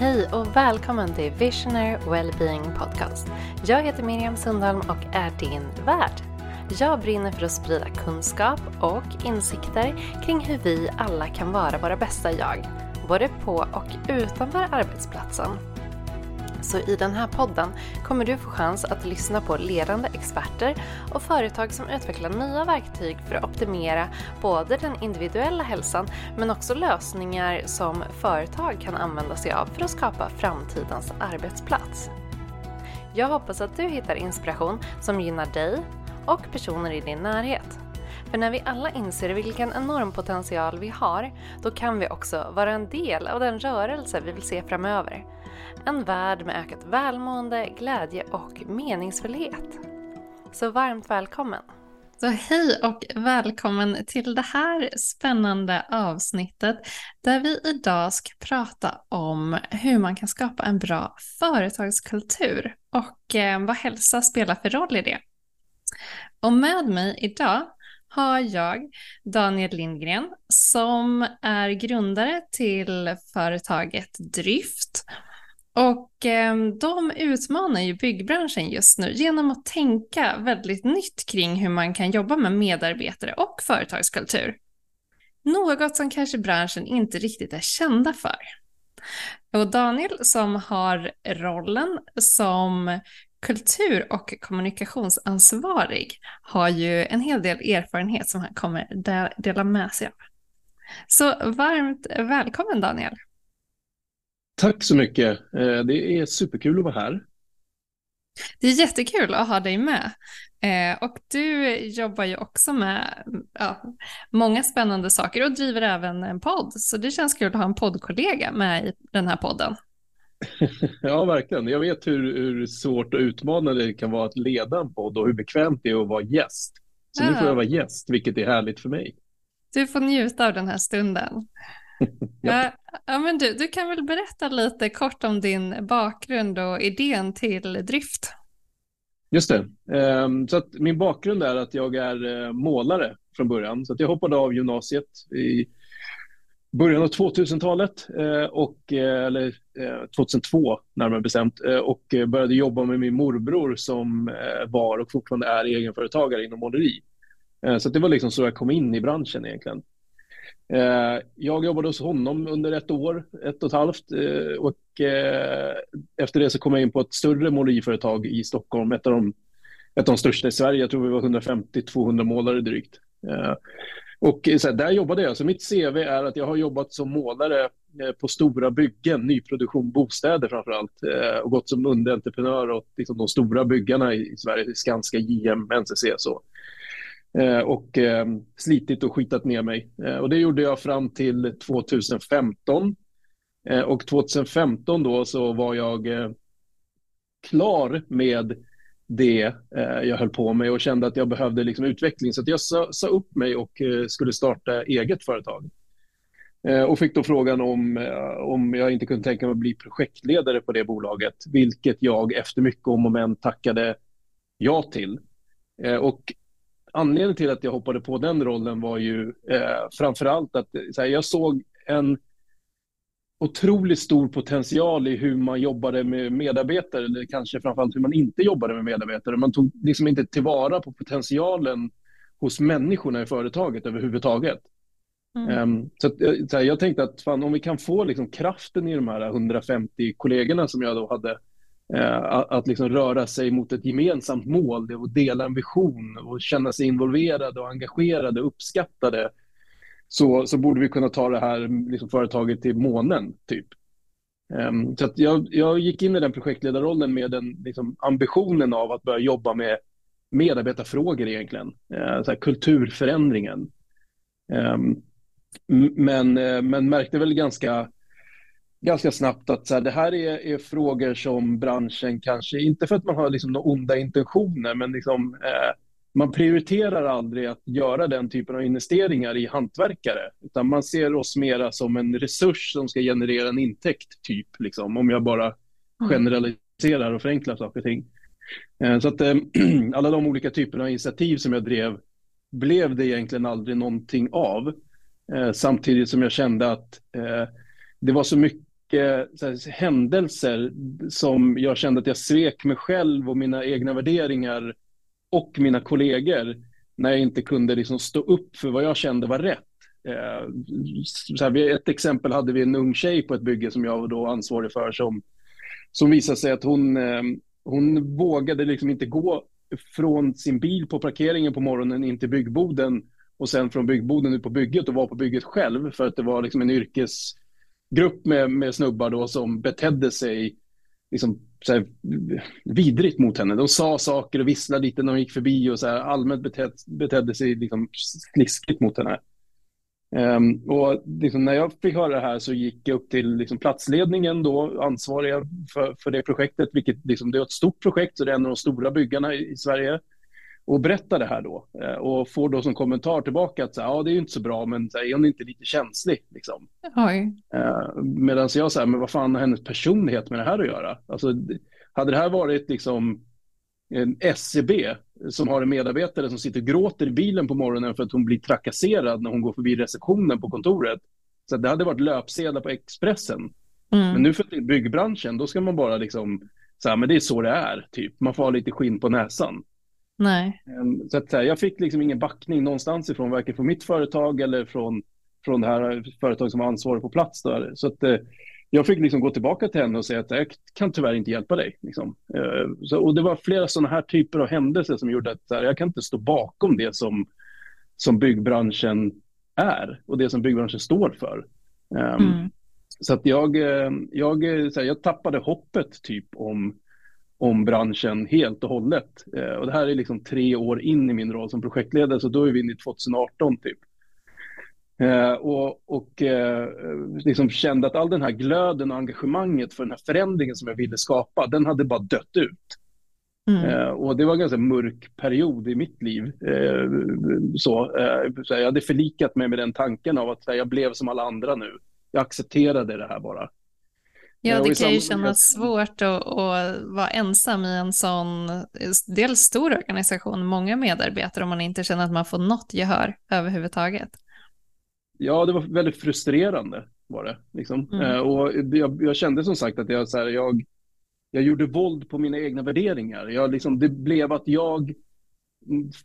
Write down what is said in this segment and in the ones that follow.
Hej och välkommen till Visioner Wellbeing Podcast. Jag heter Miriam Sundholm och är din värd. Jag brinner för att sprida kunskap och insikter kring hur vi alla kan vara våra bästa jag, både på och utanför arbetsplatsen. Så i den här podden kommer du få chans att lyssna på ledande experter och företag som utvecklar nya verktyg för att optimera både den individuella hälsan men också lösningar som företag kan använda sig av för att skapa framtidens arbetsplats. Jag hoppas att du hittar inspiration som gynnar dig och personer i din närhet. För när vi alla inser vilken enorm potential vi har, då kan vi också vara en del av den rörelse vi vill se framöver. En värld med ökat välmående, glädje och meningsfullhet. Så varmt välkommen! Så hej och välkommen till det här spännande avsnittet där vi idag ska prata om hur man kan skapa en bra företagskultur och eh, vad hälsa spelar för roll i det. Och med mig idag har jag Daniel Lindgren som är grundare till företaget Dryft. Och eh, de utmanar ju byggbranschen just nu genom att tänka väldigt nytt kring hur man kan jobba med medarbetare och företagskultur. Något som kanske branschen inte riktigt är kända för. Och Daniel som har rollen som kultur och kommunikationsansvarig har ju en hel del erfarenhet som han kommer dela med sig av. Så varmt välkommen Daniel. Tack så mycket. Eh, det är superkul att vara här. Det är jättekul att ha dig med. Eh, och du jobbar ju också med ja, många spännande saker och driver även en podd. Så det känns kul att ha en poddkollega med i den här podden. ja, verkligen. Jag vet hur, hur svårt och utmanande det kan vara att leda en podd och hur bekvämt det är att vara gäst. Så ja. nu får jag vara gäst, vilket är härligt för mig. Du får njuta av den här stunden. ja. ja, men du, du kan väl berätta lite kort om din bakgrund och idén till Drift? Just det. Um, så att min bakgrund är att jag är uh, målare från början. Så att jag hoppade av gymnasiet i början av 2000-talet, eh, och, eh, eller 2002 närmare bestämt, och började jobba med min morbror som var och fortfarande är egenföretagare inom måleri. Så det var liksom så jag kom in i branschen egentligen. Eh, jag jobbade hos honom under ett år, ett och ett halvt, eh, och eh, efter det så kom jag in på ett större måleriföretag i Stockholm, ett av de, ett av de största i Sverige, jag tror vi var 150-200 målare drygt. Och så här, där jobbade jag. Så mitt CV är att jag har jobbat som målare på stora byggen, nyproduktion, bostäder framför allt. Och gått som underentreprenör åt liksom, de stora byggarna i Sverige, Skanska, JM, NCC så. Eh, och ehm, slitit och skitat ner mig. Eh, och det gjorde jag fram till 2015. Eh, och 2015 då så var jag klar med det jag höll på med och kände att jag behövde liksom utveckling. Så jag sa, sa, upp mig och skulle starta eget företag. Och fick då frågan om, om jag inte kunde tänka mig att bli projektledare på det bolaget, vilket jag efter mycket om och men tackade ja till. Och anledningen till att jag hoppade på den rollen var ju eh, framför allt att här, jag såg en otroligt stor potential i hur man jobbade med medarbetare, eller kanske framförallt hur man inte jobbade med medarbetare. Man tog liksom inte tillvara på potentialen hos människorna i företaget överhuvudtaget. Mm. Um, så, att, eh, så här, jag tänkte att fan, om vi kan få liksom, kraften i de här 150 kollegorna som jag då hade, Eh, att, att liksom, röra sig mot ett gemensamt mål, och dela en vision och känna sig involverade och engagerade och uppskattade så, så borde vi kunna ta det här liksom, företaget till månen, typ. Um, så jag, jag gick in i den projektledarrollen med den liksom, ambitionen av att börja jobba med medarbetarfrågor egentligen, uh, så här, kulturförändringen. Um, men, uh, men märkte väl ganska, ganska snabbt att så här, det här är, är, frågor som branschen kanske, inte för att man har liksom, några onda intentioner, men liksom, uh, man prioriterar aldrig att göra den typen av investeringar i hantverkare, utan man ser oss mera som en resurs som ska generera en intäkt, typ, liksom, om jag bara mm. generaliserar och förenklar saker och ting. Eh, så att eh, alla de olika typerna av initiativ som jag drev blev det egentligen aldrig någonting av. Eh, samtidigt som jag kände att det var så mycket Eh, mycket här, händelser som jag kände att jag svek mig själv och mina egna värderingar och mina kollegor när jag inte kunde liksom stå upp för vad jag kände var rätt. Eh, så här, ett exempel hade vi en ung tjej på ett bygge som jag var då ansvarig för som, som visade sig att hon, eh, hon vågade liksom inte gå från sin bil på parkeringen på morgonen in till byggboden och sen från byggboden ut på bygget och vara på bygget själv för att det var liksom en grupp med, med snubbar då som betedde sig liksom så här, vidrigt mot henne. De sa saker och visslade lite när de gick förbi och så här, allmänt beted, betedde sig liksom sliskigt mot henne. Um, och liksom när jag fick höra det här så gick jag upp till liksom platsledningen då, ansvariga för, för det projektet, vilket liksom, det är ett stort projekt, så det är en av de stora byggarna i, i Sverige. Och berättar det här då uh, och får då som kommentar tillbaka att så här, ja, det är ju inte så bra, men så här, är hon inte lite känslig? Liksom. Uh, Medan jag säger, men vad fan har hennes personlighet med det här att göra? Alltså, hade det här varit liksom en SCB som har en medarbetare som sitter och gråter i bilen på morgonen för att hon blir trakasserad när hon går förbi receptionen på kontoret. Så det hade varit löpsedlar på Expressen. Mm. Men nu för byggbranschen, då ska man bara liksom, så här, men det är så det är, typ. Man får ha lite skinn på näsan. Nej. Ehm, så att, jag fick liksom ingen backning någonstans ifrån, varken från mitt företag eller från, från det här företaget som var ansvarig på plats. Där. Så att, eh, jag fick liksom gå tillbaka till henne och säga att jag kan tyvärr inte hjälpa dig. Liksom. Eh, så, och det var flera sådana här typer av händelser som gjorde att här, jag kan inte stå bakom det som, som byggbranschen är och det som byggbranschen står för. Um, mm. Så att jag, eh, jag, så här, jag tappade hoppet typ om, om branschen helt och hållet. Uh, och det här är liksom tre år in i min roll som projektledare, så då är vi inne i 2018 typ. Eh, och och eh, liksom kände att all den här glöden och engagemanget för den här förändringen som jag ville skapa, den hade bara dött ut. Mm. Eh, och det var en ganska mörk period i mitt liv. Eh, så, eh, så jag hade förlikat mig med den tanken av att här, jag blev som alla andra nu. Jag accepterade det här bara. Ja, eh, det kan ju kännas svårt att, att, vara ensam i en sån, dels stor organisation, många medarbetare, om man inte känner att man får något gehör överhuvudtaget. Ja, det var väldigt frustrerande var det. Liksom. Mm. Eh, och jag, jag, kände som sagt att jag, så här, jag, jag gjorde våld på mina egna värderingar. Jag, liksom, det blev att jag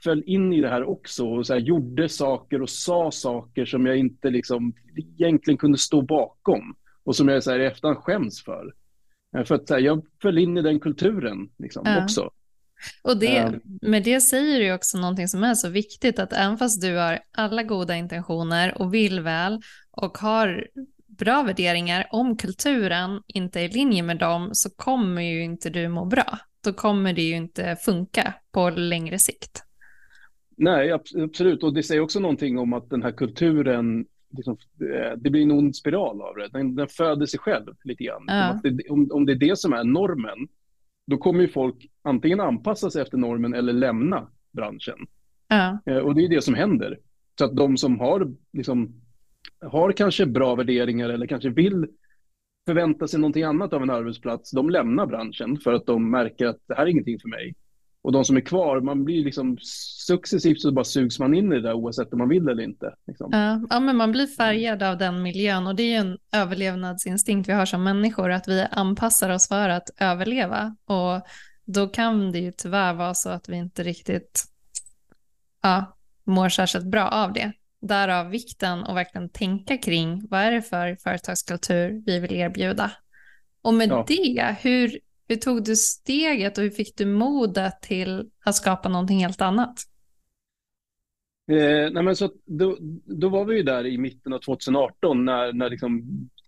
föll in i det här också och så här, gjorde saker och sa saker som jag inte liksom, egentligen kunde stå bakom och som jag så här, i efterhand skäms för. Eh, för att här, jag föll in i den kulturen liksom, ja. också. Och det, med det säger du också någonting som är så viktigt, att även fast du har alla goda intentioner och vill väl och har bra värderingar, om kulturen inte är i linje med dem så kommer ju inte du må bra. Då kommer det ju inte funka på längre sikt. Nej, absolut. Och det säger också någonting om att den här kulturen, liksom, eh, det blir en ond spiral av det. Den, den föder sig själv lite grann. Ja. Om, om det är det som är normen, då kommer ju folk antingen anpassa sig efter normen eller lämna branschen. Ja. Eh, och det är det som händer. Så att de som har, liksom, har kanske bra värderingar eller kanske vill förvänta sig någonting annat av en arbetsplats, de lämnar branschen för att de märker att det här är ingenting för mig. Och de som är kvar, man blir liksom successivt så bara sugs man in i det där oavsett om man vill eller inte. Liksom. Ja, ja, men man blir färgad av den miljön och det är ju en överlevnadsinstinkt vi har som människor, att vi anpassar oss för att överleva. Och då kan det ju tyvärr vara så att vi inte riktigt ja, mår särskilt bra av det. Därav vikten att verkligen tänka kring vad är det för företagskultur vi vill erbjuda. Och med ja. det, hur, hur tog du steget och hur fick du modet till att skapa någonting helt annat? Eh, nej men så då, då var vi ju där i mitten av 2018 när, när liksom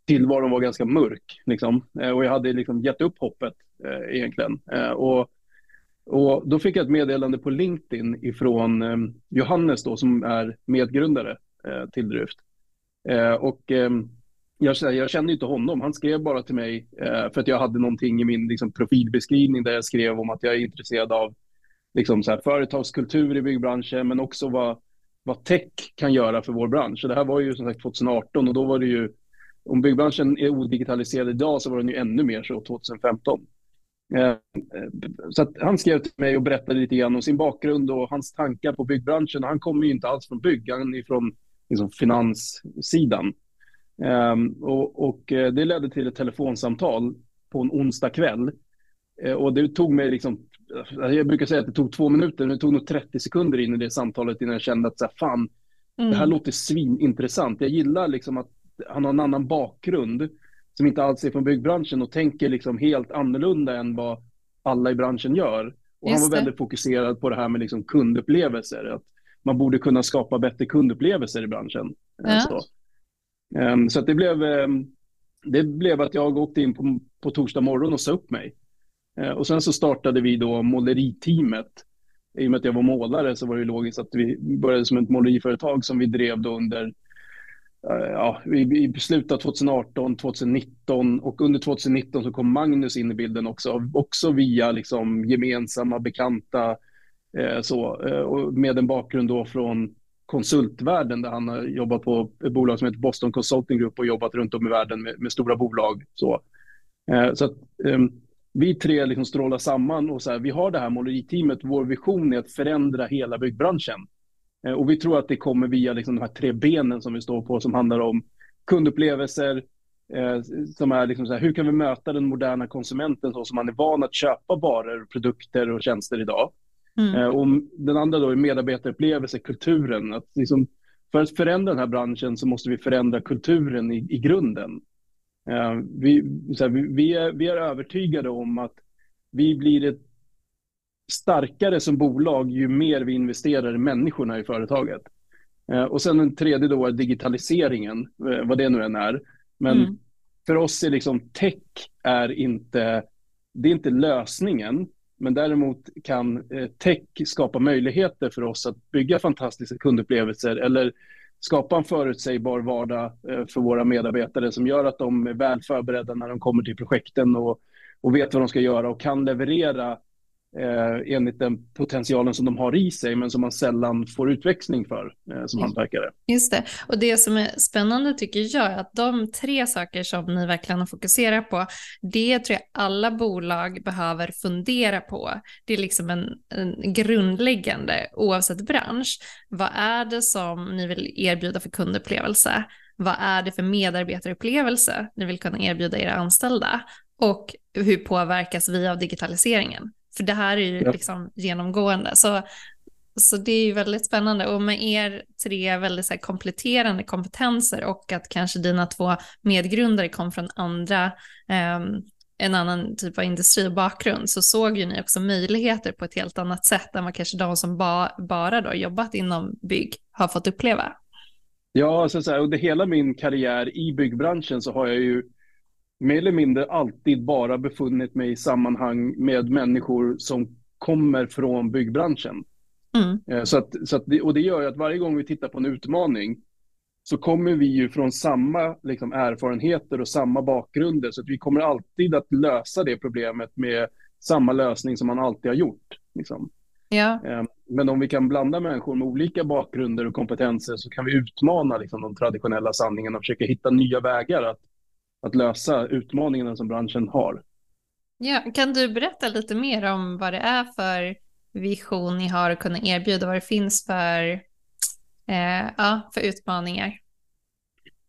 tillvaron var ganska mörk. Liksom. Eh, och jag hade liksom gett upp hoppet eh, egentligen. Eh, och, och då fick jag ett meddelande på LinkedIn ifrån eh, Johannes då, som är medgrundare eh, till Dryft. Eh, och eh, jag, jag kände inte honom. Han skrev bara till mig eh, för att jag hade någonting i min liksom, profilbeskrivning där jag skrev om att jag är intresserad av liksom, så här, företagskultur i byggbranschen, men också vad, vad tech kan göra för vår bransch. Och det här var ju som sagt 2018 och då var det ju, om byggbranschen är odigitaliserad idag så var den ju ännu mer så 2015. Eh, eh, så han skrev till mig och berättade lite grann om sin bakgrund och hans tankar på byggbranschen. Han kommer ju inte alls från bygg, han är från liksom, finanssidan. Um, och, och, det ledde till ett telefonsamtal på en onsdag kväll. Uh, och det tog mig liksom, jag brukar säga att det tog två minuter, men det tog nog 30 sekunder in i det samtalet innan jag kände att så här, fan, mm. det här låter svinintressant. Jag gillar liksom att han har en annan bakgrund som inte alls är från byggbranschen och tänker liksom helt annorlunda än vad alla i branschen gör. Och han var väldigt fokuserad på det här med liksom kundupplevelser. Att man borde kunna skapa bättre kundupplevelser i branschen. Ja. Så, Ehm, så att det, blev, um, det blev att jag åkte in på, på torsdag morgon och sa upp mig. Uh, och sen så startade vi då måleriteamet. I och med att jag var målare så var det logiskt att vi började som ett måleriföretag som vi drev då under eh, ja, i, beslutade slutet av 2018, 2019 och under 2019 så kom Magnus in i bilden också, också via liksom gemensamma bekanta eh, så, eh, och med en bakgrund då från konsultvärlden där han har jobbat på ett bolag som heter Boston Consulting Group och jobbat runt om i världen med, med stora bolag. Så, eh, så att, eh, vi tre liksom strålar samman och så här, vi har det här måleriteamet, vår vision är att förändra hela byggbranschen. Eh, och vi tror att det kommer via liksom de här tre benen som vi står på som handlar om kundupplevelser, eh, som är liksom så här, hur kan vi möta den moderna konsumenten så som man är van att köpa varor, produkter och tjänster idag. Mm. Eh, och den andra då är medarbetarupplevelse, kulturen. Att liksom, för att förändra den här branschen så måste vi förändra kulturen i, i grunden. Eh, vi, här, vi, vi, är, vi är övertygade om att vi blir ett starkare som bolag ju mer vi investerar i människorna i företaget. Eh, och sen den tredje då är digitaliseringen, eh, vad det nu än är. Men mm. för oss är liksom tech är inte, det är inte lösningen, men däremot kan eh, tech skapa möjligheter för oss att bygga fantastiska kundupplevelser eller skapa en förutsägbar vardag eh, för våra medarbetare som gör att de är väl förberedda när de kommer till projekten och, och vet vad de ska göra och kan leverera eh, enligt den potentialen som de har i sig, men som man sällan får utväxling för eh, som hantverkare. Just det, och det som är spännande tycker jag är att de tre saker som ni verkligen har fokuserat på, det tror jag alla bolag behöver fundera på. Det är liksom en, en grundläggande oavsett bransch. Vad är det som ni vill erbjuda för kundupplevelse? Vad är det för medarbetarupplevelse ni vill kunna erbjuda era anställda? Och hur påverkas vi av digitaliseringen? För det här är ju ja. liksom genomgående. Så, så det är ju väldigt spännande. Och med er tre väldigt så kompletterande kompetenser och att kanske dina två medgrundare kom från andra, eh, en annan typ av industribakgrund, så såg ju ni också möjligheter på ett helt annat sätt än vad kanske de som ba, bara då jobbat inom bygg har fått uppleva. Ja, alltså så här, under hela min karriär i byggbranschen så har jag ju mer eller mindre alltid bara befunnit mig i sammanhang med människor som kommer från byggbranschen. Mm. Eh, så att, så att det, och det gör att varje gång vi tittar på en utmaning så kommer vi ju från samma liksom, erfarenheter och samma bakgrunder. Så att vi kommer alltid att lösa det problemet med samma lösning som man alltid har gjort. Liksom. Ja. Eh, men om vi kan blanda människor med olika bakgrunder och kompetenser så kan vi utmana liksom, de traditionella sanningarna och försöka hitta nya vägar att att lösa utmaningarna som branschen har. Ja, kan du berätta lite mer om vad det är för vision ni har att kunna erbjuda, vad det finns för, eh, ja, för utmaningar?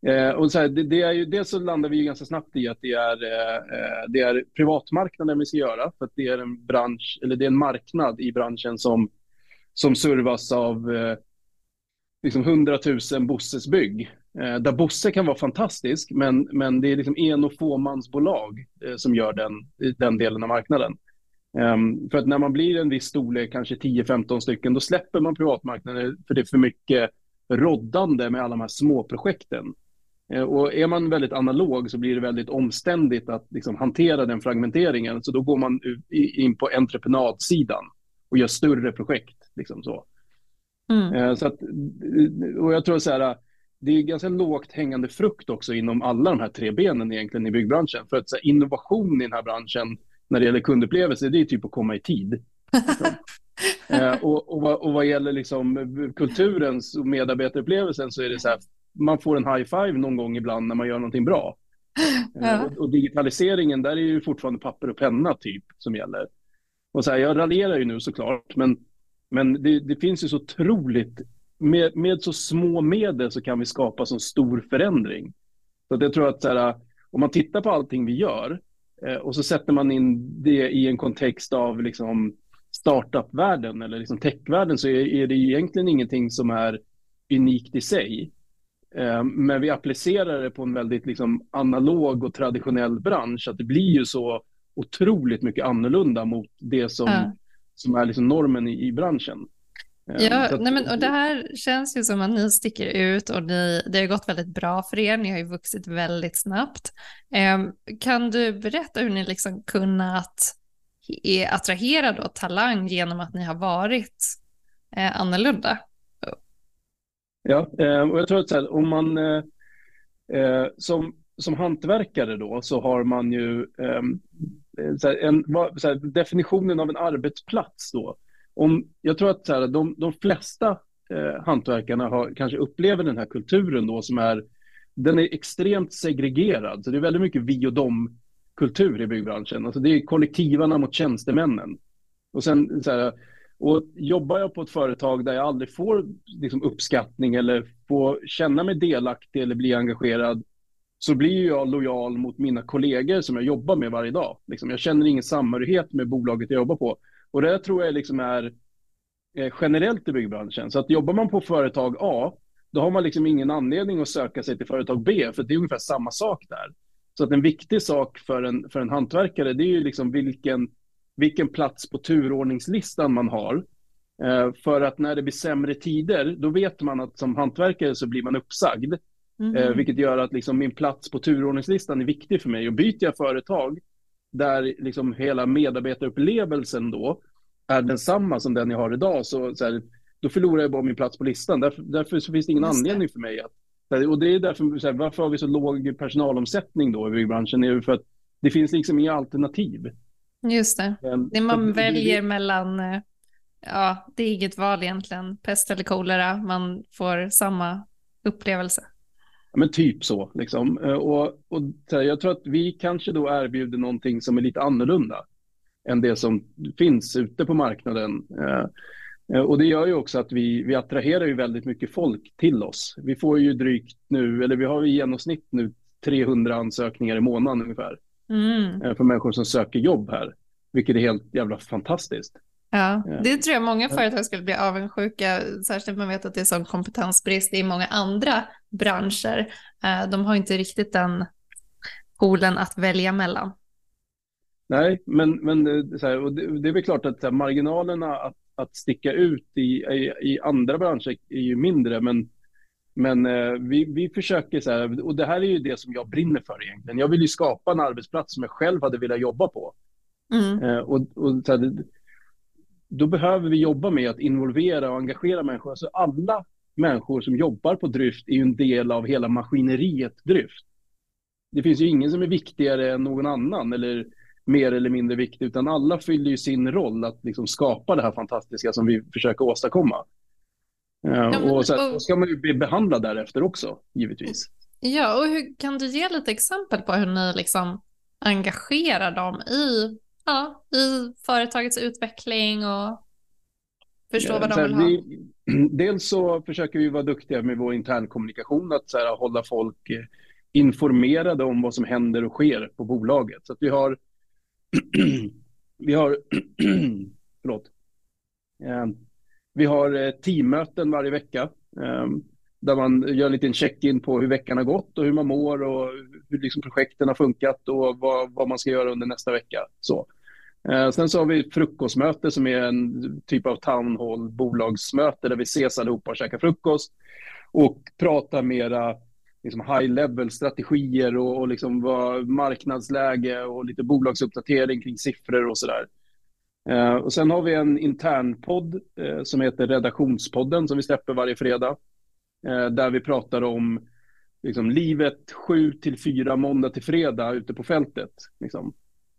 Eh, och så här, det, det, är ju, dels så landar vi ganska snabbt i att det är, eh, det är privatmarknaden vi ska göra, för att det är en bransch, eller det är en marknad i branschen som, som servas av eh, liksom 100 000 Bosses bygg. Eh, där Bosse kan vara fantastisk, men, men det är liksom en och fåmansbolag eh, som gör den, den delen av marknaden. Um, för att när man blir en viss storlek, kanske 10-15 stycken, då släpper man privatmarknaden för det är för mycket roddande med alla de här småprojekten. Uh, och är man väldigt analog så blir det väldigt omständigt att liksom, hantera den fragmenteringen. Så då går man in på entreprenadsidan och gör större projekt. Liksom så. Mm. Uh, så att, och jag tror så här, det är ganska lågt hängande frukt också inom alla de här tre benen egentligen i byggbranschen. För att så här, innovation i den här branschen när det gäller kundupplevelse, det är typ att komma i tid. eh, och, och, vad, och vad gäller liksom kulturens och medarbetarupplevelsen så är det så här, man får en high five någon gång ibland när man gör någonting bra. Eh, och, och, digitaliseringen, där är ju fortfarande papper och penna typ som gäller. Och så här, jag raljerar ju nu såklart, men, men det, det finns ju så otroligt med, med så små medel så kan vi skapa så stor förändring. Så att jag tror att så här, om man tittar på allting vi gör eh, och så sätter man in det i en kontext av liksom startup-världen eller liksom techvärlden så är, är det egentligen ingenting som är unikt i sig. Eh, men vi applicerar det på en väldigt liksom analog och traditionell bransch, att det blir ju så otroligt mycket annorlunda mot det som, ja. som är liksom normen i, i branschen. Eh, ja, att, nej men, och det här känns ju som att ni sticker ut och ni, det har gått väldigt bra för er. Ni har ju vuxit väldigt snabbt. Eh, kan du berätta hur ni liksom kunnat attrahera då talang genom att ni har varit eh, annorlunda? Ja, eh, och jag tror att här, om man eh, eh, som, som hantverkare då så har man ju ehm, så här, en, här, definitionen av en arbetsplats då. Om, jag tror att så här, de, de flesta eh, hantverkarna har, kanske upplever den här kulturen då som är, den är extremt segregerad. Så det är väldigt mycket vi och dem kultur i byggbranschen. Alltså det är kollektivarna mot tjänstemännen. Och sen så här, och jobbar jag på ett företag där jag aldrig får liksom, uppskattning eller får känna mig delaktig eller bli engagerad så blir jag lojal mot mina kollegor som jag jobbar med varje dag. Liksom, jag känner ingen samhörighet med bolaget jag jobbar på. Och det tror jag liksom är eh, generellt i byggbranschen. Så att jobbar man på företag A, då har man liksom ingen anledning att söka sig till företag B, för det är ungefär samma sak där. Så att en viktig sak för en, för en hantverkare, det är ju liksom vilken vilken plats på turordningslistan man har. Eh, för att när det blir sämre tider, då vet man att som hantverkare så blir man uppsagd. Mm. Eh, vilket gör att liksom min plats på turordningslistan är viktig för mig. Och byter jag företag där liksom hela medarbetarupplevelsen då är densamma som den jag har idag, så, så här, då förlorar jag bara min plats på listan. Därför, därför så finns det ingen Just anledning det. för mig att... Och det är därför, så här, varför har vi så låg personalomsättning då i byggbranschen? Det är för att det finns liksom inga alternativ. Just det. det man väljer mellan, eh, ja, det är inget val egentligen, pest eller kolera, man får samma upplevelse. Men typ så, liksom. Eh, och, och jag tror att vi kanske då erbjuder någonting som är lite annorlunda än det som finns ute på marknaden. Eh, och det gör ju också att vi, vi attraherar ju väldigt mycket folk till oss. Vi får ju drygt nu, eller vi har i genomsnitt nu 300 ansökningar i månaden ungefär mm. Eh, för människor som söker jobb här, vilket är helt jävla fantastiskt. Ja, det tror jag många företag skulle bli avundsjuka, särskilt man vet att det är sån kompetensbrist i många andra branscher. Eh, de har inte riktigt den poolen att välja mellan. Nej, men, men eh, så här, och det, det, är väl klart att här, marginalerna att, att sticka ut i, i, i, andra branscher är ju mindre, men men eh, vi, vi försöker så här, och det här är ju det som jag brinner för egentligen. Jag vill ju skapa en arbetsplats som jag själv hade velat jobba på. Mm. Och, och så här, då behöver vi jobba med att involvera och engagera människor. Alltså alla människor som jobbar på Dryft är ju en del av hela maskineriet Dryft. Det finns ju ingen som är viktigare än någon annan eller mer eller mindre viktig, utan alla fyller ju sin roll att liksom skapa det här fantastiska som vi försöker åstadkomma. Ja, men, och sen och... ska man ju bli behandlad därefter också, givetvis. Ja, och hur, kan du ge lite exempel på hur ni liksom engagerar dem i, ja, i företagets utveckling och förstå ja, vad de vill ha? Vi, dels så försöker vi vara duktiga med vår internkommunikation, att så här, hålla folk eh, informerade om vad som händer och sker på bolaget. Så att vi har, vi har, förlåt, eh, vi har eh, teammöten varje vecka ehm, där man gör en liten check-in på hur veckan har gått och hur man mår och hur liksom projekten har funkat och vad, vad man ska göra under nästa vecka. Så. Eh, sen så har vi frukostmöte som är en typ av town hall bolagsmöte där vi ses allihopa och käkar frukost och pratar mera liksom high level strategier och, och liksom vad marknadsläge och lite bolagsuppdatering kring siffror och sådär. Eh, och sen har vi en intern podd eh, som heter Redaktionspodden som vi släpper varje fredag. Eh, där vi pratar om liksom, livet sju till fyra måndag till fredag ute på fältet. Liksom.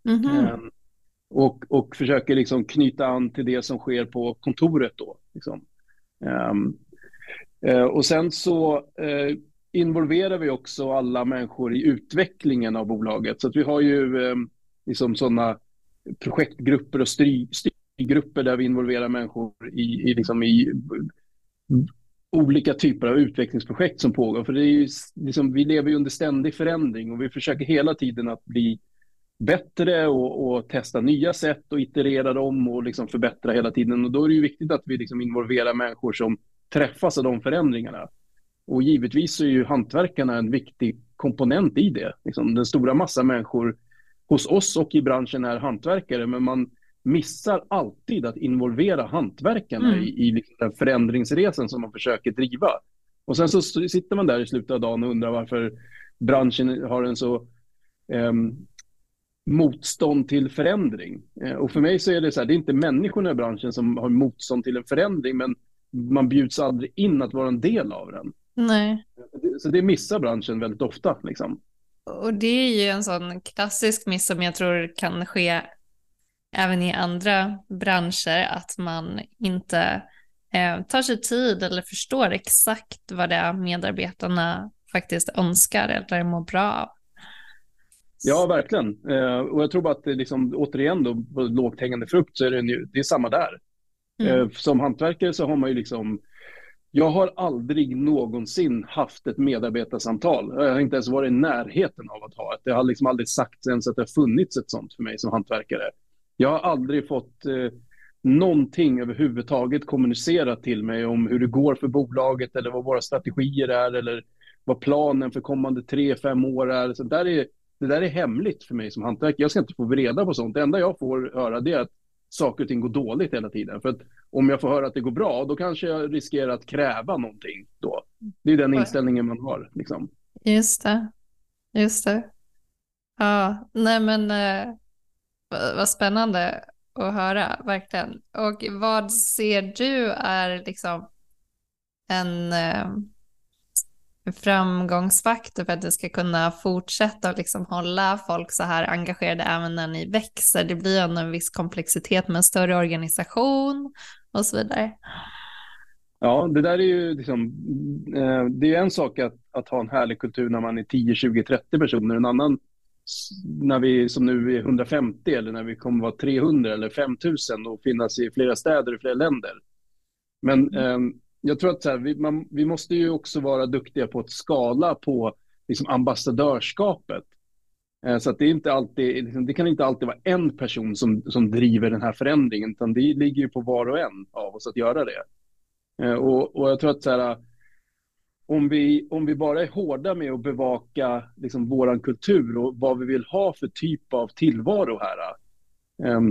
Mm -hmm och, och försöker liksom knyta an till det som sker på kontoret då. Liksom. Um, och sen så uh, involverar vi också alla människor i utvecklingen av bolaget. Så att vi har ju um, liksom sådana projektgrupper och styrgrupper där vi involverar människor i, i, liksom i olika typer av utvecklingsprojekt som pågår. För det är ju, liksom, vi lever ju under ständig förändring och vi försöker hela tiden att bli bättre och, och testa nya sätt och iterera dem och liksom förbättra hela tiden. Och då är det ju viktigt att vi liksom involverar människor som träffas av de förändringarna. Och givetvis är ju hantverkarna en viktig komponent i det. Liksom den stora massa människor hos oss och i branschen är hantverkare, men man missar alltid att involvera hantverkarna mm. i, i liksom den förändringsresan som man försöker driva. Och sen så sitter man där i slutet av dagen och undrar varför branschen har en så um, motstånd till förändring. Uh, och för mig så är det så här, det är inte människorna i branschen som har motstånd till en förändring, men man bjuds aldrig in att vara en del av den. Nej. Så det missar branschen väldigt ofta. Liksom. Och det är ju en sån klassisk miss som jag tror kan ske även i andra branscher, att man inte eh, tar sig tid eller förstår exakt vad det är medarbetarna faktiskt önskar eller mår bra av. Ja, verkligen. Eh, och jag tror bara att det liksom, återigen då, på lågt hängande frukt så är det, det är samma där. Mm. Eh, som hantverkare så har man ju liksom jag har aldrig någonsin haft ett medarbetarsamtal. Jag har inte ens varit i närheten av att ha ett. Det har liksom aldrig sagt ens att det har funnits ett sånt för mig som hantverkare. Jag har aldrig fått eh, någonting överhuvudtaget kommunicerat till mig om hur det går för bolaget eller vad våra strategier är eller vad planen för kommande tre, fem år är. Så där är det där är hemligt för mig som hantverkare. Jag ska inte få reda på sånt. Det enda jag får höra det är att saker och ting går dåligt hela tiden. För att om jag får höra att det går bra, då kanske jag riskerar att kräva någonting då. Det är den inställningen man har. Liksom. Just det. Just det. Ja, nej men eh, vad spännande att höra, verkligen. Och vad ser du är liksom en eh, framgångsfaktor för att du ska kunna fortsätta och liksom hålla folk så här engagerade även när ni växer? Det blir ändå en viss komplexitet med en större organisation och så vidare. Ja, det där är ju liksom, eh, det är en sak att, att ha en härlig kultur när man är 10, 20, 30 personer. En annan när vi som nu är 150 eller när vi kommer vara 300 eller 5000 och finnas i flera städer i flera länder. Men mm jag tror att så här, vi, man, vi måste ju också vara duktiga på att skala på liksom, ambassadörskapet. Eh, så att det, är inte alltid, liksom, det kan inte alltid vara en person som, som driver den här förändringen, utan det ligger ju på var och en av oss att göra det. Eh, och, och jag tror att så här, om vi, om vi bara är hårda med att bevaka liksom, vår kultur och vad vi vill ha för typ av tillvaro här, eh,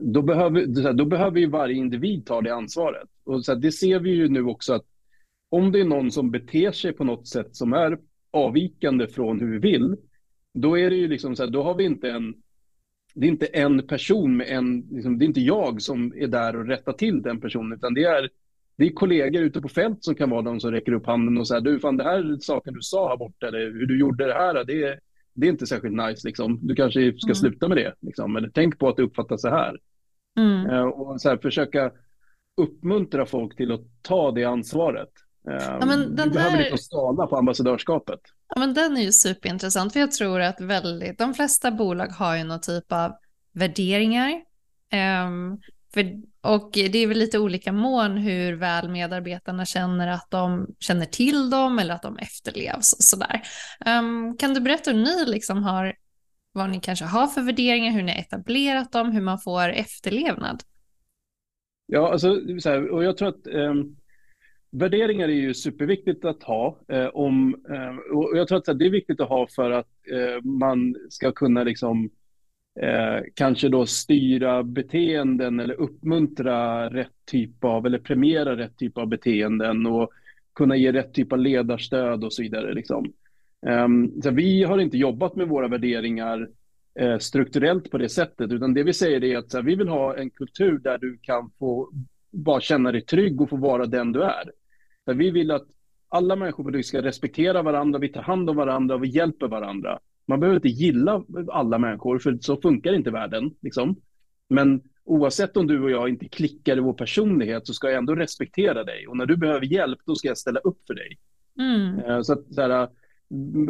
då behöver, då behöver ju varje individ ta det ansvaret. Och så här, det ser vi ju nu också att om det är någon som beter sig på något sätt som är avvikande från hur vi vill, då är det ju liksom så här, då har vi inte en, det är inte en person med en, liksom, det är inte jag som är där och rättar till den personen, utan det är, det är kollegor ute på fält som kan vara de som räcker upp handen och säger, du fan det här saken du sa här borta, eller hur du gjorde det här, det är, det är inte särskilt nice liksom. Du kanske ska mm. sluta med det, liksom. eller tänk på att det uppfattas så här. Mm. Uh, och så här, försöka uppmuntra folk till att ta det ansvaret. Ja, men den Vi behöver här... liksom skala på ambassadörskapet. Ja, men den är ju superintressant, för jag tror att väldigt, de flesta bolag har ju någon typ av värderingar. Um, för, och det är väl lite olika mån hur väl medarbetarna känner att de känner till dem eller att de efterlevs. Och sådär. Um, kan du berätta hur ni liksom har, vad ni kanske har för värderingar, hur ni har etablerat dem, hur man får efterlevnad? Ja, alltså, så här, och jag tror att eh, Värderingar är ju superviktigt att ha. Eh, om, eh, och jag tror att det är viktigt att ha för att eh, man ska kunna liksom, eh, kanske då styra beteenden eller uppmuntra rätt typ av, eller premiera rätt typ av beteenden och kunna ge rätt typ av ledarstöd och så vidare. Liksom. Ehm, så vi har inte jobbat med våra värderingar strukturellt på det sättet, utan det vi säger är att här, vi vill ha en kultur där du kan få bara känna dig trygg och få vara den du är. Där vi vill att alla människor ska respektera varandra, vi tar hand om varandra och vi hjälper varandra. Man behöver inte gilla alla människor, för så funkar inte världen. Liksom. Men oavsett om du och jag inte klickar i vår personlighet så ska jag ändå respektera dig. Och när du behöver hjälp, då ska jag ställa upp för dig. Mm. Eh, så att, så här,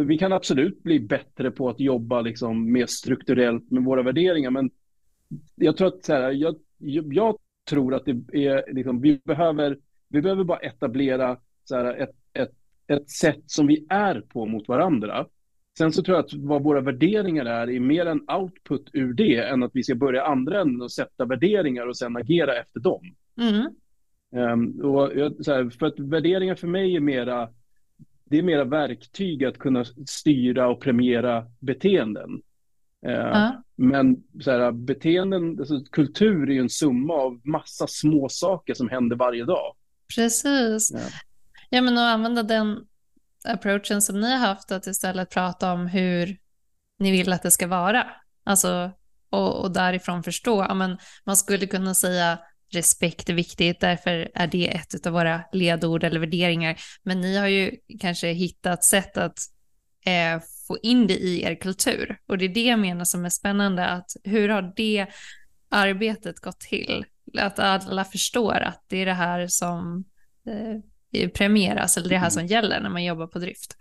vi kan absolut bli bättre på att jobba liksom, mer strukturellt med våra värderingar. Men jag tror att så här, jag, jag tror att det är, liksom, vi behöver vi behöver bara etablera så här, ett, ett, ett sätt som vi är på mot varandra. Sen så tror jag att vad våra värderingar är, är mer en output ur det än att vi ska börja andra änden och sätta värderingar och sen agera efter dem. Mm. Um, och jag, så här, för att värderingar för mig är mera, det är mera verktyg att kunna styra och premiera beteenden. Uh. Men så här, beteenden, alltså, kultur är ju en summa av massa små saker som händer varje dag. Precis. Ja, ja men att använda den approachen som ni har haft, att istället prata om hur ni vill att det ska vara. Alltså, och, och därifrån förstå, ja, men man skulle kunna säga respekt är viktigt, därför är det ett av våra ledord eller värderingar. Men ni har ju kanske hittat sätt att eh, få in det i er kultur. Och det är det jag menar som är spännande, att hur har det arbetet gått till? Att alla förstår att det är det här som eh, premieras, eller det här som gäller när man jobbar på drift.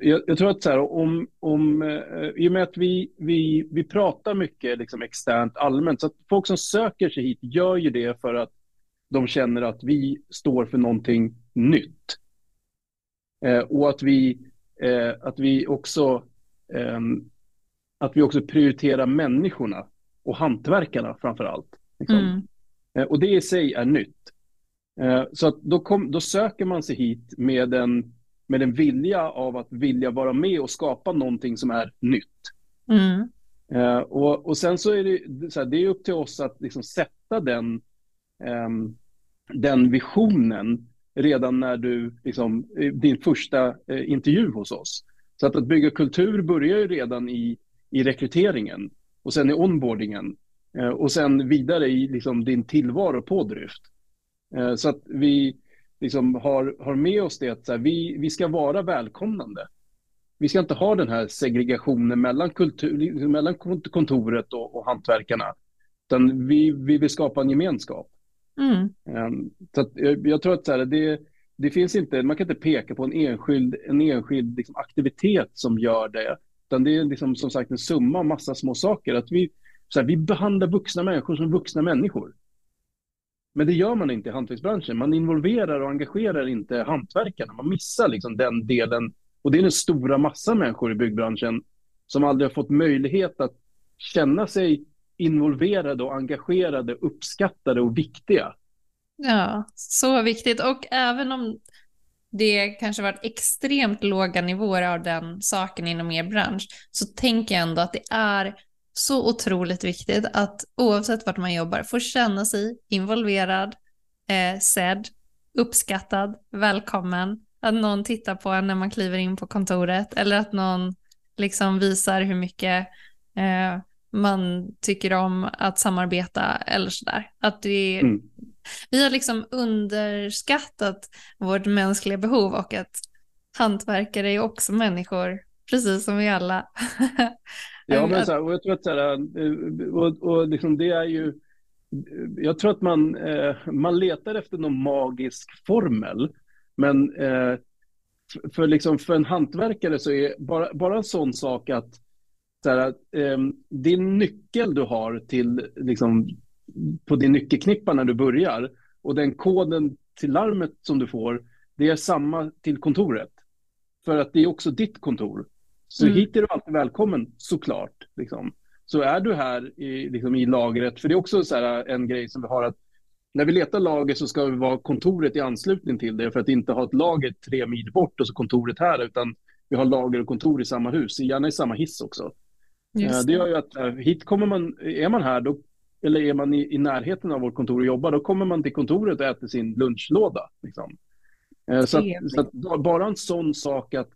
Jag, jag, tror att så här, om, om, eh, i och med att vi, vi, vi pratar mycket liksom externt allmänt, så att folk som söker sig hit gör ju det för att de känner att vi står för någonting nytt. Eh, och att vi, eh, att vi också eh, att vi också prioriterar människorna och hantverkarna framför allt. Liksom. Mm. Eh, och det i sig är nytt. Eh, så att då, kom, då söker man sig hit med en med en vilja av att vilja vara med och skapa någonting som är nytt. Mm. Uh, och, och sen så är det, så här, det är upp till oss att liksom sätta den, um, den visionen redan när du, liksom, din första uh, intervju hos oss. Så att, att bygga kultur börjar ju redan i, i rekryteringen och sen i onboardingen uh, och sen vidare i liksom, din tillvaro på Dryft. så att vi, liksom har, har med oss det att här, vi, vi ska vara välkomnande. Vi ska inte ha den här segregationen mellan, kultur, mellan kontoret och, och hantverkarna. Utan vi, vi vill skapa en gemenskap. Mm. Um, så att, jag, jag, tror att här, det, det finns inte, man kan inte peka på en enskild, en enskild liksom, aktivitet som gör det. Utan det är liksom, som sagt en summa av massa små saker. Att vi, så här, vi behandlar vuxna människor som vuxna människor. Men det gör man inte i hantverksbranschen. Man involverar och engagerar inte hantverkarna. Man missar liksom den delen. Och det är den stora massa människor i byggbranschen som aldrig har fått möjlighet att känna sig involverade och engagerade, uppskattade och viktiga. Ja, så viktigt. Och även om det kanske varit extremt låga nivåer av den saken inom er bransch, så tänker jag ändå att det är så otroligt viktigt att oavsett vart man jobbar få känna sig involverad, eh, sedd, uppskattad, välkommen. Att någon tittar på en när man kliver in på kontoret eller att någon liksom visar hur mycket eh, man tycker om att samarbeta eller sådär. Att det, mm. Vi har liksom underskattat vårt mänskliga behov och att hantverkare är också människor, precis som vi alla. Ja, men så här, och jag tror att så här, eh, och, och liksom det är ju, jag tror att man, eh, man letar efter någon magisk formel, men eh, för, liksom, för en hantverkare så är bara, bara en sån sak att så här, eh, din nyckel du har till, liksom, på din nyckelknippa när du börjar och den koden till larmet som du får, det är samma till kontoret. För att det är också ditt kontor. Så mm. hit är du alltid välkommen, såklart. Liksom. Så är du här i, liksom, i lagret, för det är också så här, en grej som vi har att när vi letar lager så ska vi vara kontoret i anslutning till det för att inte ha ett lager tre mil bort och så kontoret här, utan vi har lager och kontor i samma hus, gärna i samma hiss också. Just eh, det. gör ju att eh, hit kommer man, är man här då, eller är man i, i närheten av vårt kontor och jobbar, då kommer man till kontoret och äter sin lunchlåda. Liksom. Så, att, så att bara en sån sak att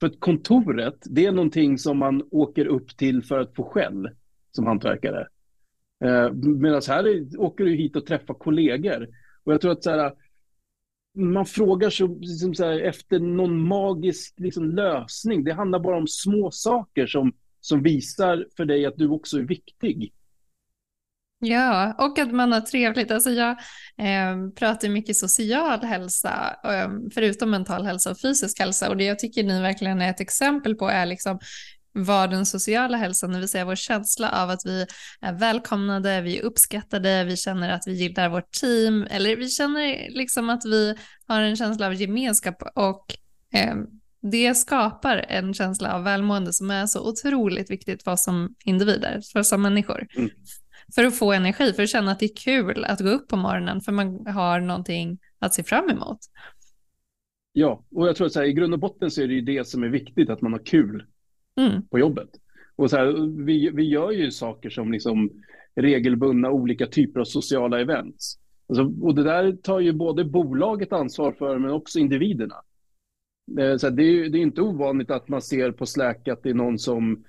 för kontoret, det är någonting som man åker upp till för att få skäll som hantverkare. Eh, Medan här är, åker du hit och träffar kollegor. Och jag tror att så här, man frågar så, liksom så här, efter någon magisk liksom, lösning. Det handlar bara om små saker som, som visar för dig att du också är viktig. Ja, och att man har trevligt. Alltså jag eh, pratar mycket social hälsa, eh, förutom mental hälsa och fysisk hälsa. Och det jag tycker ni verkligen är ett exempel på är liksom vad den sociala hälsan, det vill säga vår känsla av att vi är välkomnade, vi är uppskattade, vi känner att vi gillar vårt team, eller vi känner liksom att vi har en känsla av gemenskap och eh, det skapar en känsla av välmående som är så otroligt viktigt för oss som individer, för oss som människor. Mm. För att få energi, för att känna att det är kul att gå upp på morgonen, för man har någonting att se fram emot. Ja, och jag tror att så här, i grund och botten så är det ju det som är viktigt, att man har kul mm. på jobbet. Och så här, vi, vi gör ju saker som liksom regelbundna olika typer av sociala events. Alltså, och det där tar ju både bolaget ansvar för, men också individerna. Eh, så här, det, är, det är inte ovanligt att man ser på Slack att det är någon som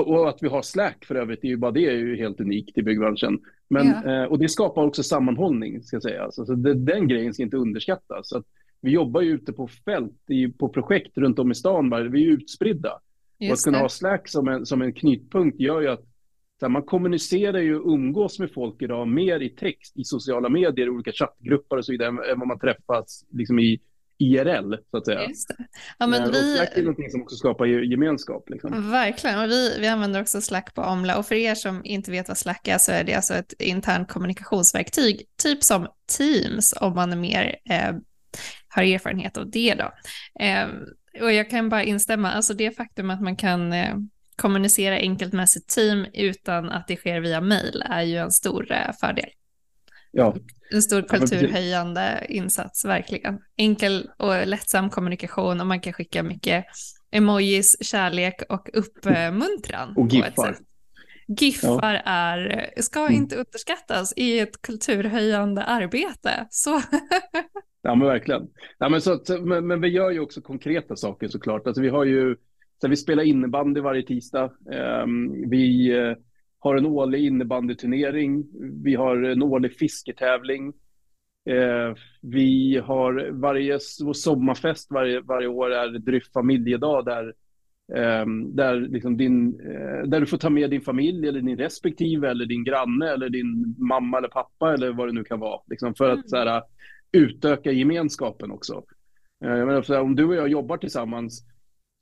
och att vi har Slack för övrigt, är ju bara det är ju helt unikt i byggbranschen. Men, ja. eh, och det skapar också sammanhållning, ska jag säga. Alltså, så det, den grejen ska inte underskattas. Så vi jobbar ju ute på fält, i, på projekt runt om i stan, bara, vi är utspridda. Just och att kunna det. ha Slack som en, som en knytpunkt gör ju att här, man kommunicerar ju och umgås med folk idag mer i text, i sociala medier, olika chattgrupper och så vidare, än vad man träffas liksom, i IRL, så att säga. Just det. Ja, men, vi... Slack är någonting som också skapar gemenskap. Liksom. Verkligen, och vi, vi använder också Slack på Omla. Och för er som inte vet vad Slack är så är det alltså ett internt kommunikationsverktyg, typ som Teams om man är mer eh, har erfarenhet av det. Då. Eh, och jag kan bara instämma, alltså det faktum att man kan eh, kommunicera enkelt med sitt team utan att det sker via mail är ju en stor eh, fördel. Ja. En stor kulturhöjande insats, verkligen. Enkel och lättsam kommunikation och man kan skicka mycket emojis, kärlek och uppmuntran. Och giffar. Giffar ja. är, ska mm. inte underskattas i ett kulturhöjande arbete. Så. ja men verkligen. Ja, men, så, men, men, vi gör ju också konkreta saker såklart. Alltså, vi har ju, så vi spelar innebandy varje tisdag. Um, vi uh, har en årlig innebandyturnering. Vi har en årlig fisketävling. Uh, vi har varje vår sommarfest varje, varje år är Dryff familjedag där Um, där, liksom din, uh, där du får ta med din familj eller din respektive eller din granne eller din mamma eller pappa eller vad det nu kan vara. Liksom för att mm. så här, utöka gemenskapen också. Uh, jag menar, här, om du och jag jobbar tillsammans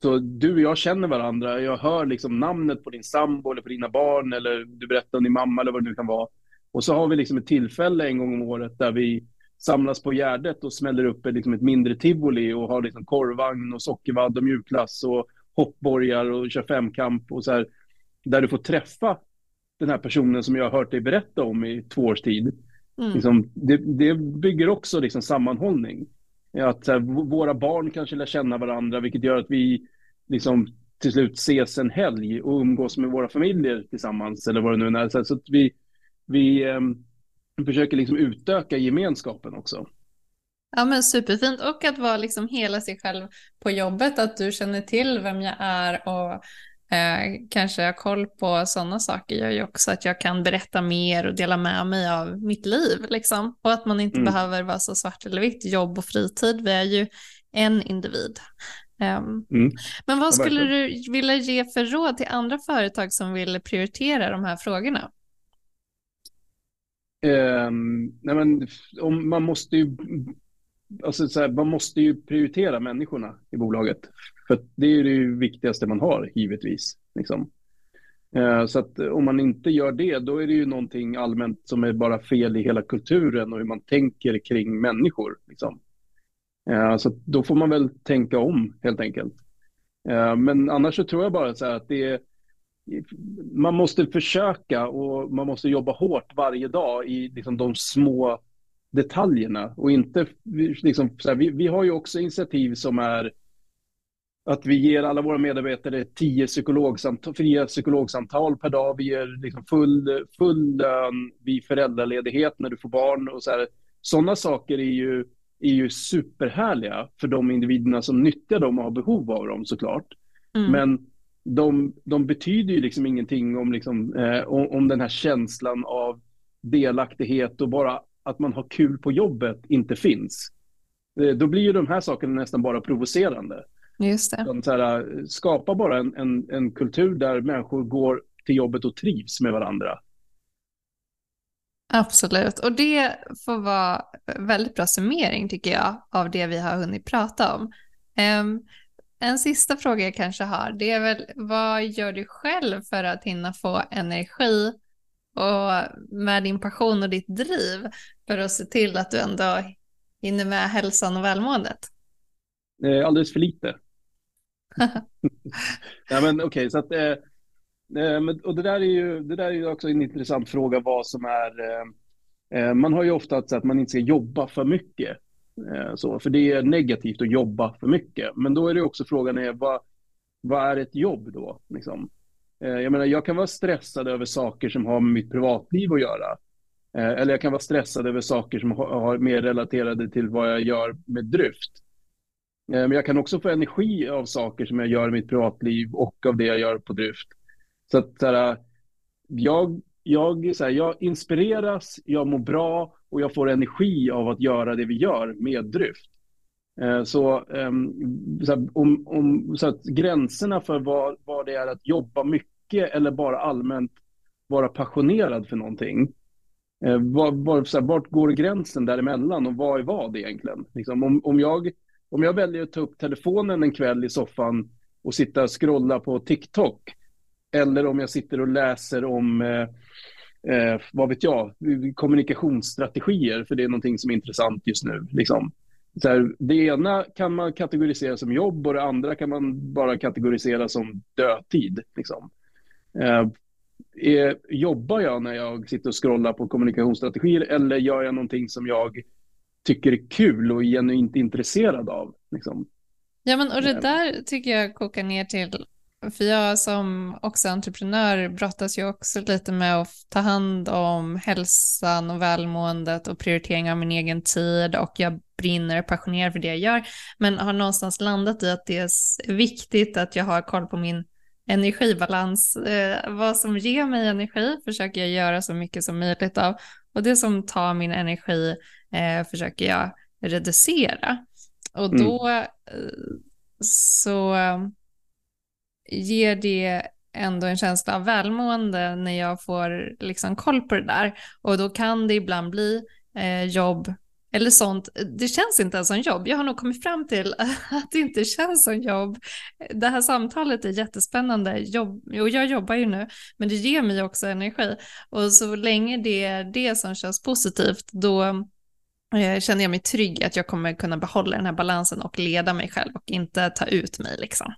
så du och jag känner varandra. Jag hör liksom namnet på din sambo eller på dina barn eller du berättar om din mamma eller vad det nu kan vara. Och så har vi liksom ett tillfälle en gång om året där vi samlas på Gärdet och smäller upp liksom ett mindre tivoli och har liksom korvvagn och sockervadd och mjukglass och hoppborgar och kör femkamp och så här, där du får träffa den här personen som jag har hört dig berätta om i två års tid. Mm. Liksom, det, det, bygger också liksom sammanhållning. Att här, våra barn kanske lär känna varandra, vilket gör att vi liksom till slut ses en helg och umgås med våra familjer tillsammans eller vad det nu är. Så, så att vi, vi um, försöker liksom utöka gemenskapen också. Ja men superfint och att vara liksom hela sig själv på jobbet, att du känner till vem jag är och eh, kanske har koll på sådana saker gör ju också att jag kan berätta mer och dela med mig av mitt liv liksom. Och att man inte mm. behöver vara så svart eller vitt, jobb och fritid, vi är ju en individ. Um, mm. Men vad skulle du vilja ge för råd till andra företag som vill prioritera de här frågorna? Um, nej men, om, man måste ju alltså så här, man måste ju prioritera människorna i bolaget. För det är det viktigaste man har, givetvis. Liksom. Eh, så att om man inte gör det, då är det ju någonting allmänt som är bara fel i hela kulturen och hur man tänker kring människor. Liksom. Eh, så då får man väl tänka om, helt enkelt. Eh, men annars så tror jag bara så här att det är man måste försöka och man måste jobba hårt varje dag i liksom de små detaljerna och inte liksom, här, vi, vi har ju också initiativ som är att vi ger alla våra medarbetare tio psykologsamtal, fria psykologsamtal per dag. Vi ger liksom full, full lön vid föräldraledighet när du får barn. och så här. Sådana saker är ju, är ju superhärliga för de individerna som nyttjar dem och har behov av dem såklart. Mm. Men de, de betyder ju liksom ingenting om, liksom, eh, om, om den här känslan av delaktighet och bara att man har kul på jobbet inte finns. Eh, då blir ju de här sakerna nästan bara provocerande. Just det. Så här, skapa bara en, en, en kultur där människor går till jobbet och trivs med varandra. Absolut, och det får vara väldigt bra summering tycker jag av det vi har hunnit prata om. Um, en sista fråga jag kanske har, det är väl vad gör du själv för att hinna få energi och med din passion och ditt driv för att se till att du ändå hinner med hälsan och välmåendet? Eh, alldeles för lite. Nej, men okej, okay, så att eh, eh och det där är ju, det där är ju också en intressant fråga vad som är eh, eh man har ju ofta att, att man inte ska jobba för mycket. Eh, så, för det är negativt att jobba för mycket. Men då är det också frågan är vad, vad är ett jobb då? Liksom? Eh, jag menar, jag kan vara stressad över saker som har med mitt privatliv att göra. Eller jag kan vara stressad över saker som har, har mer relaterade till vad jag gör med dryft. Eh, men jag kan också få energi av saker som jag gör i mitt privatliv och av det jag gör på dryft. Så att så här, jag, jag, så här, jag inspireras, jag mår bra och jag får energi av att göra det vi gör med dryft. Eh, så, ehm, så här, om, om, så att gränserna för vad, vad det är att jobba mycket eller bara allmänt vara passionerad för någonting. Eh, var, var, så här, vart går gränsen däremellan och vad är vad egentligen? Liksom, om, om, jag, om jag väljer att ta upp telefonen en kväll i soffan och sitta och scrolla på TikTok eller om jag sitter och läser om eh, eh, vad vet jag, kommunikationsstrategier, för det är någonting som är intressant just nu. Liksom. Så här, det ena kan man kategorisera som jobb och det andra kan man bara kategorisera som dödtid. Liksom. Eh, är, jobbar jag när jag sitter och scrollar på kommunikationsstrategier eller gör jag någonting som jag tycker är kul och är genuint intresserad av? Liksom? Ja, men och det där tycker jag kokar ner till för jag som också entreprenör brottas ju också lite med att ta hand om hälsan och välmåendet och prioritering av min egen tid och jag brinner passionerad för det jag gör. Men har någonstans landat i att det är viktigt att jag har koll på min energibalans. Eh, vad som ger mig energi försöker jag göra så mycket som möjligt av och det som tar min energi eh, försöker jag reducera. Och då mm. så ger det ändå en känsla av välmående när jag får liksom koll på det där. Och då kan det ibland bli eh, jobb eller sånt. Det känns inte ens som jobb. Jag har nog kommit fram till att det inte känns som jobb. Det här samtalet är jättespännande jobb, och jag jobbar ju nu, men det ger mig också energi. Och så länge det är det som känns positivt, då eh, känner jag mig trygg att jag kommer kunna behålla den här balansen och leda mig själv och inte ta ut mig liksom.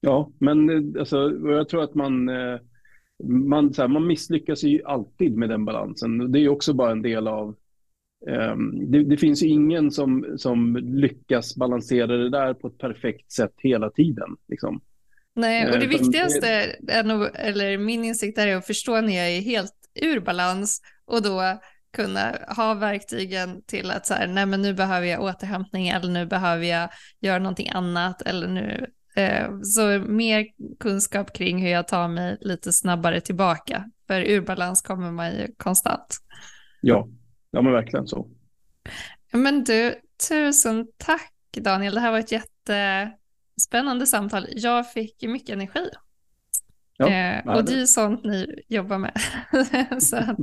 Ja, men eh, alltså, jag tror att man, eh, man, så här, man misslyckas ju alltid med den balansen. Det är också bara en del av... Um, det, det, finns ju ingen som, som lyckas balansera det där på ett perfekt sätt hela tiden. Liksom. Nej, och det uh, viktigaste, är nog, eller min insikt är att förstå när jag är helt ur balans och då kunna ha verktygen till att så här, nej men nu behöver jag återhämtning eller nu behöver jag göra någonting annat eller nu Eh, så mer kunskap kring hur jag tar mig lite snabbare tillbaka. För ur balans kommer man ju konstant. Ja, ja men verkligen så. Men du, tusen tack Daniel. Det här var ett jättespännande samtal. Jag fick mycket energi. Ja, eh, och det är sånt ni jobbar med. så, att,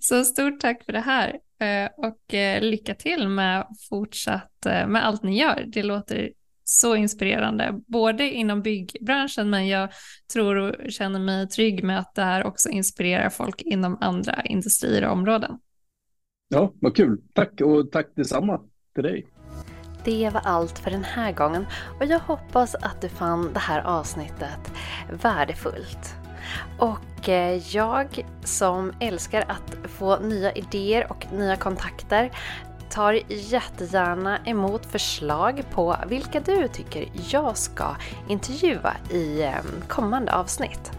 så stort tack för det här. Eh, och eh, lycka till med fortsatt eh, med allt ni gör. Det låter så inspirerande, både inom byggbranschen men jag tror och känner mig trygg med att det här också inspirerar folk inom andra industrier och områden. Ja, vad kul. Tack och tack detsamma till dig. Det var allt för den här gången och jag hoppas att du fann det här avsnittet värdefullt. Och eh, jag som älskar att få nya idéer och nya kontakter tar jättegärna emot förslag på vilka du tycker jag ska intervjua i eh, kommande avsnitt.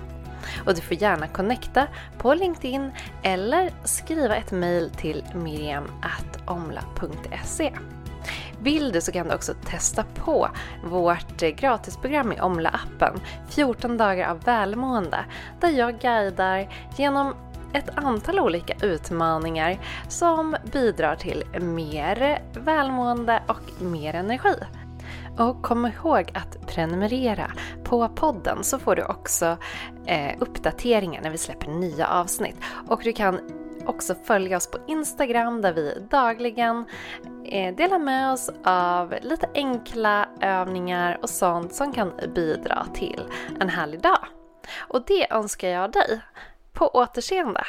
Och du får gärna connecta på LinkedIn eller skriva ett mail till miriam.omla.se. Vill du så kan du också testa på vårt eh, gratisprogram i Omla-appen 14 dagar av välmående där jag guidar genom ett antal olika utmaningar som bidrar till mer välmående och mer energi. Och kom ihåg att prenumerera på podden så får du också eh, uppdateringar när vi släpper nya avsnitt. Och du kan också följa oss på Instagram där vi dagligen eh, delar med oss av lite enkla övningar och sånt som kan bidra till en härlig dag. Och det önskar jag dig. På återseende!